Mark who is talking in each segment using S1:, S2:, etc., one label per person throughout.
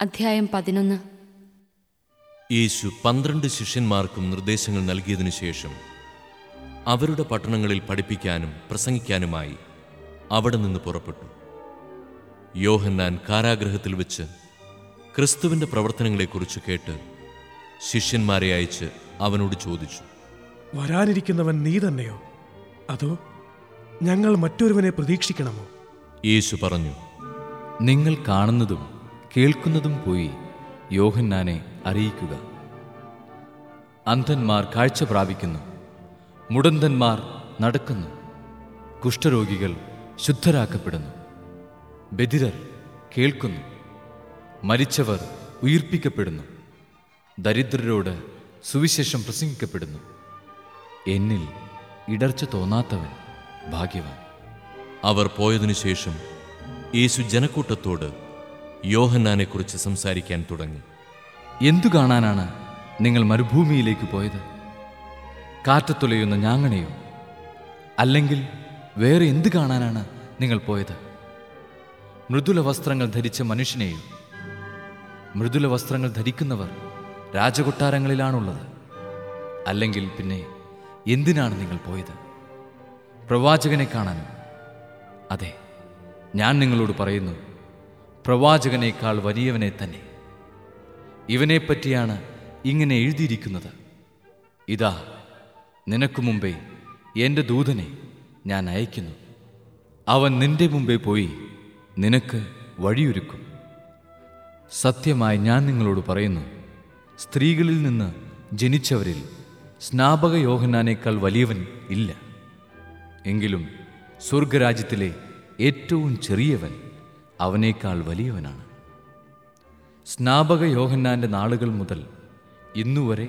S1: അധ്യായം പതിനൊന്ന്.
S2: യേശു പന്ത്രണ്ട് ശിഷ്യന്മാർക്കും നിർദ്ദേശങ്ങൾ നൽകിയതിനു ശേഷം അവരുടെ പട്ടണങ്ങളിൽ പഠിപ്പിക്കാനും പ്രസംഗിക്കാനുമായി അവിടെ നിന്ന് പുറപ്പെട്ടു. യോഹന്നാൻ കാരാഗ്രഹത്തിൽ വെച്ച് ക്രിസ്തുവിന്റെ പ്രവർത്തനങ്ങളെക്കുറിച്ച് കേട്ട് ശിഷ്യന്മാരെ അയച്ച് അവനോട് ചോദിച്ചു
S3: വരാനിരിക്കുന്നവൻ നീ തന്നെയോ? അതോ ഞങ്ങൾ മറ്റൊരുവനെ പ്രതീക്ഷിക്കണമോ?
S2: യേശു പറഞ്ഞു
S4: നിങ്ങൾ കാണുന്നതും കേൾക്കുന്നതും പോയി യോഹന്നാനെ അറിയിക്കുക. അന്ധന്മാർ കാഴ്ച പ്രാപിക്കുന്നു. മുടന്തന്മാർ നടക്കുന്നു. കുഷ്ഠരോഗികൾ ശുദ്ധരാക്കപ്പെടുന്നു. ബധിരർ കേൾക്കുന്നു. മരിച്ചവർ ഉയിർപ്പിക്കപ്പെടുന്നു. ദരിദ്രരോട് സുവിശേഷം പ്രസംഗിക്കപ്പെടുന്നു. എന്നിൽ ഇടർച്ച തോന്നാത്തവൻ ഭാഗ്യവാൻ.
S2: അവർ പോയതിനു ശേഷം യേശു ജനക്കൂട്ടത്തോട് യോഹന്നാനെക്കുറിച്ച് സംസാരിക്കാൻ തുടങ്ങി.
S4: എന്തു കാണാനാണ് നിങ്ങൾ മരുഭൂമിയിലേക്ക് പോയത്? കാറ്റത്തുലയുന്ന ഞാങ്ങണയോ? അല്ലെങ്കിൽ വേറെ എന്ത് കാണാനാണ് നിങ്ങൾ പോയത്? മൃദുല വസ്ത്രങ്ങൾ ധരിച്ച മനുഷ്യനെയോ? മൃദുല വസ്ത്രങ്ങൾ ധരിക്കുന്നവർ രാജകൊട്ടാരങ്ങളിലാണുള്ളത്. അല്ലെങ്കിൽ പിന്നെ എന്തിനാണ് നിങ്ങൾ പോയത്? പ്രവാചകനെ കാണാനോ. അതെ ഞാൻ നിങ്ങളോട് പറയുന്നു പ്രവാചകനേക്കാൾ വലിയവനെ തന്നെ. ഇവനെപ്പറ്റിയാണ് ഇങ്ങനെ എഴുതിയിരിക്കുന്നത്. ഇതാ നിനക്കു മുമ്പേ എന്റെ ദൂതനെ ഞാൻ അയക്കുന്നു. അവൻ നിന്റെ മുമ്പേ പോയി നിനക്ക് വഴിയൊരുക്കും. സത്യമായി ഞാൻ നിങ്ങളോട് പറയുന്നു സ്ത്രീകളിൽ നിന്ന് ജനിച്ചവരിൽ സ്നാപക യോഹനാനേക്കാൾ വലിയവൻ ഇല്ല. എങ്കിലും സ്വർഗരാജ്യത്തിലെ ഏറ്റവും ചെറിയവൻ അവനേക്കാൾ വലിയവനാണ്. സ്നാപക യോഹന്നാന്റെ നാളുകൾ മുതൽ ഇന്നുവരെ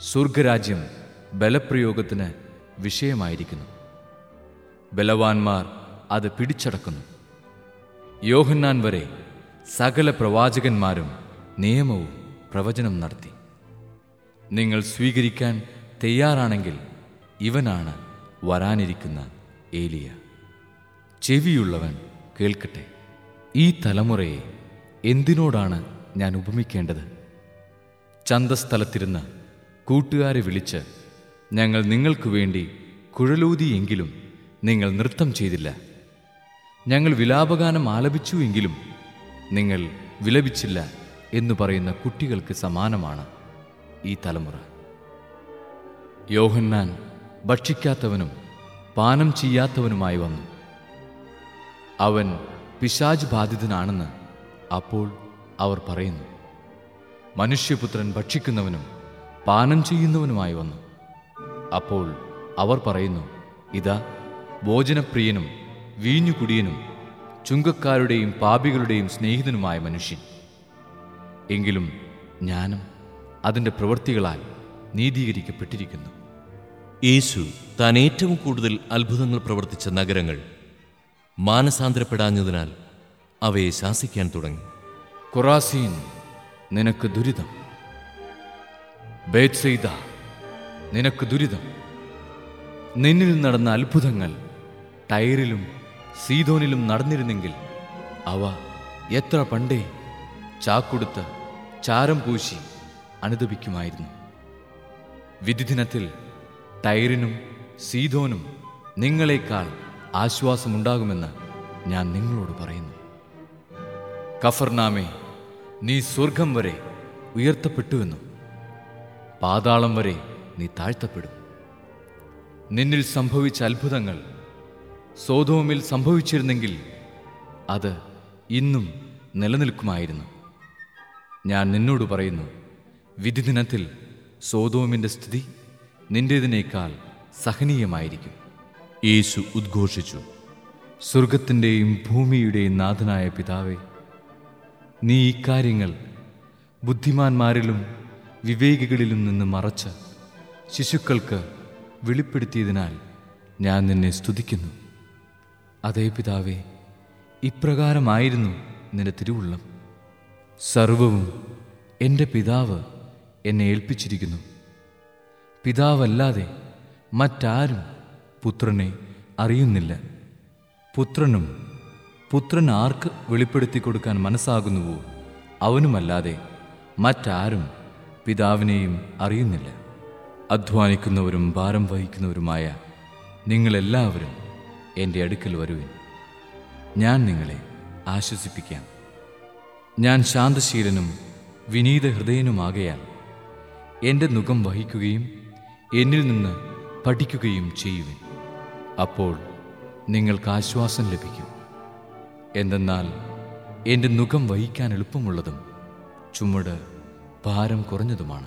S4: സ്വർഗരാജ്യം ബലപ്രയോഗത്തിന് വിഷയമായിരിക്കുന്നു. ബലവാന്മാർ അത് പിടിച്ചടക്കുന്നു. യോഹന്നാൻ വരെ സകല പ്രവാചകന്മാരും നിയമവും പ്രവചനം നടത്തി. നിങ്ങൾ സ്വീകരിക്കാൻ തയ്യാറാണെങ്കിൽ ഇവനാണ് വരാനിരിക്കുന്ന ഏലിയ. ചെവിയുള്ളവൻ കേൾക്കട്ടെ. ഈ തലമുറയെ എന്തിനോടാണ് ഞാൻ ഉപമിക്കേണ്ടത്? ചന്തസ്ഥലത്തിരുന്ന് കൂട്ടുകാരെ വിളിച്ച് ഞങ്ങൾ നിങ്ങൾക്കു വേണ്ടി കുഴലൂതിയെങ്കിലും നിങ്ങൾ നൃത്തം ചെയ്തില്ല. ഞങ്ങൾ വിലാപഗാനം ആലപിച്ചു എങ്കിലും നിങ്ങൾ വിലപിച്ചില്ല എന്ന് പറയുന്ന കുട്ടികൾക്ക് സമാനമാണ് ഈ തലമുറ. യോഹന്നാൻ ഭക്ഷിക്കാത്തവനും പാനം ചെയ്യാത്തവനുമായി വന്നു. അവൻ പിശാജ് ബാധിതനാണെന്ന് അപ്പോൾ അവർ പറയുന്നു. മനുഷ്യപുത്രൻ ഭക്ഷിക്കുന്നവനും പാനം ചെയ്യുന്നവനുമായി വന്നു. അപ്പോൾ അവർ പറയുന്നു ഇതാ ഭോജനപ്രിയനും വീഞ്ഞുകുടിയനും ചുങ്കക്കാരുടെയും പാപികളുടെയും സ്നേഹിതനുമായ മനുഷ്യൻ. എങ്കിലും ജ്ഞാനം അതിന്റെ പ്രവൃത്തികളാൽ നീതീകരിക്കപ്പെട്ടിരിക്കുന്നു.
S2: യേശു താൻ ഏറ്റവും കൂടുതൽ അത്ഭുതങ്ങൾ പ്രവർത്തിച്ച നഗരങ്ങൾ മാനസാന്തരപ്പെടാഞ്ഞതിനാൽ അവയെ ശാസിക്കാൻ തുടങ്ങി.
S4: ഖുറാസീൻ നിനക്ക് ദുരിതം. ബേത്സെയ്ത നിനക്ക് ദുരിതം. നിന്നിൽ നടന്ന അത്ഭുതങ്ങൾ ടയറിലും സീതോനിലും നടന്നിരുന്നെങ്കിൽ അവ എത്ര പണ്ടേ ചാക്കൊടുത്ത് ചാരം പൂശി അനുദപിക്കുമായിരുന്നു. വിധിദിനത്തിൽ ടയറിനും സീതോനും നിങ്ങളെക്കാൾ ആശ്വാസമുണ്ടാകുമെന്ന് ഞാൻ നിങ്ങളോട് പറയുന്നു. കഫർനാമേ നീ സ്വർഗം വരെ ഉയർത്തപ്പെട്ടുവെന്നും പാതാളം വരെ നീ താഴ്ത്തപ്പെടും. നിന്നിൽ സംഭവിച്ച അത്ഭുതങ്ങൾ സോതോമിൽ സംഭവിച്ചിരുന്നെങ്കിൽ അത് ഇന്നും നിലനിൽക്കുമായിരുന്നു. ഞാൻ നിന്നോട് പറയുന്നു വിധിദിനത്തിൽ സോതോമിന്റെ സ്ഥിതി നിന്റേതിനേക്കാൾ സഹനീയമായിരിക്കും.
S2: യേശു ഉദ്ഘോഷിച്ചു.
S4: സ്വർഗത്തിന്റെയും ഭൂമിയുടെയും നാഥനായ പിതാവേ നീ ഇക്കാര്യങ്ങൾ ബുദ്ധിമാന്മാരിലും വിവേകികളിലും നിന്ന് മറച്ച് ശിശുക്കൾക്ക് വെളിപ്പെടുത്തിയതിനാൽ ഞാൻ നിന്നെ സ്തുതിക്കുന്നു. അതേ പിതാവേ ഇപ്രകാരമായിരുന്നു നിന്റെ തിരുവുള്ളം. സർവവും എന്റെ പിതാവ് എന്നെ ഏൽപ്പിച്ചിരിക്കുന്നു. പിതാവല്ലാതെ മറ്റാരും പുത്രനെ അറിയുന്നില്ല. പുത്രനും പുത്രൻ ആർക്ക് വെളിപ്പെടുത്തി കൊടുക്കാൻ മനസ്സാകുന്നുവോ? അവനുമല്ലാതെ മറ്റാരും പിതാവിനെയും അറിയുന്നില്ല. അധ്വാനിക്കുന്നവരും ഭാരം വഹിക്കുന്നവരുമായ നിങ്ങളെല്ലാവരും എന്റെ അടുക്കൽ വരുവിൻ. ഞാൻ നിങ്ങളെ ആശ്വസിപ്പിക്കാം. ഞാൻ ശാന്തശീലനും വിനീത ഹൃദയനുമാകയാൽ എന്റെ മുഖം വഹിക്കുകയും എന്നിൽ നിന്ന് പഠിക്കുകയും ചെയ്യുവിൻ. അപ്പോൾ നിങ്ങൾക്ക് ആശ്വാസം ലഭിക്കും. എന്തെന്നാൽ എന്റെ മുഖം വഹിക്കാൻ എളുപ്പമുള്ളതും ചുമട് ഭാരം കുറഞ്ഞതുമാണ്.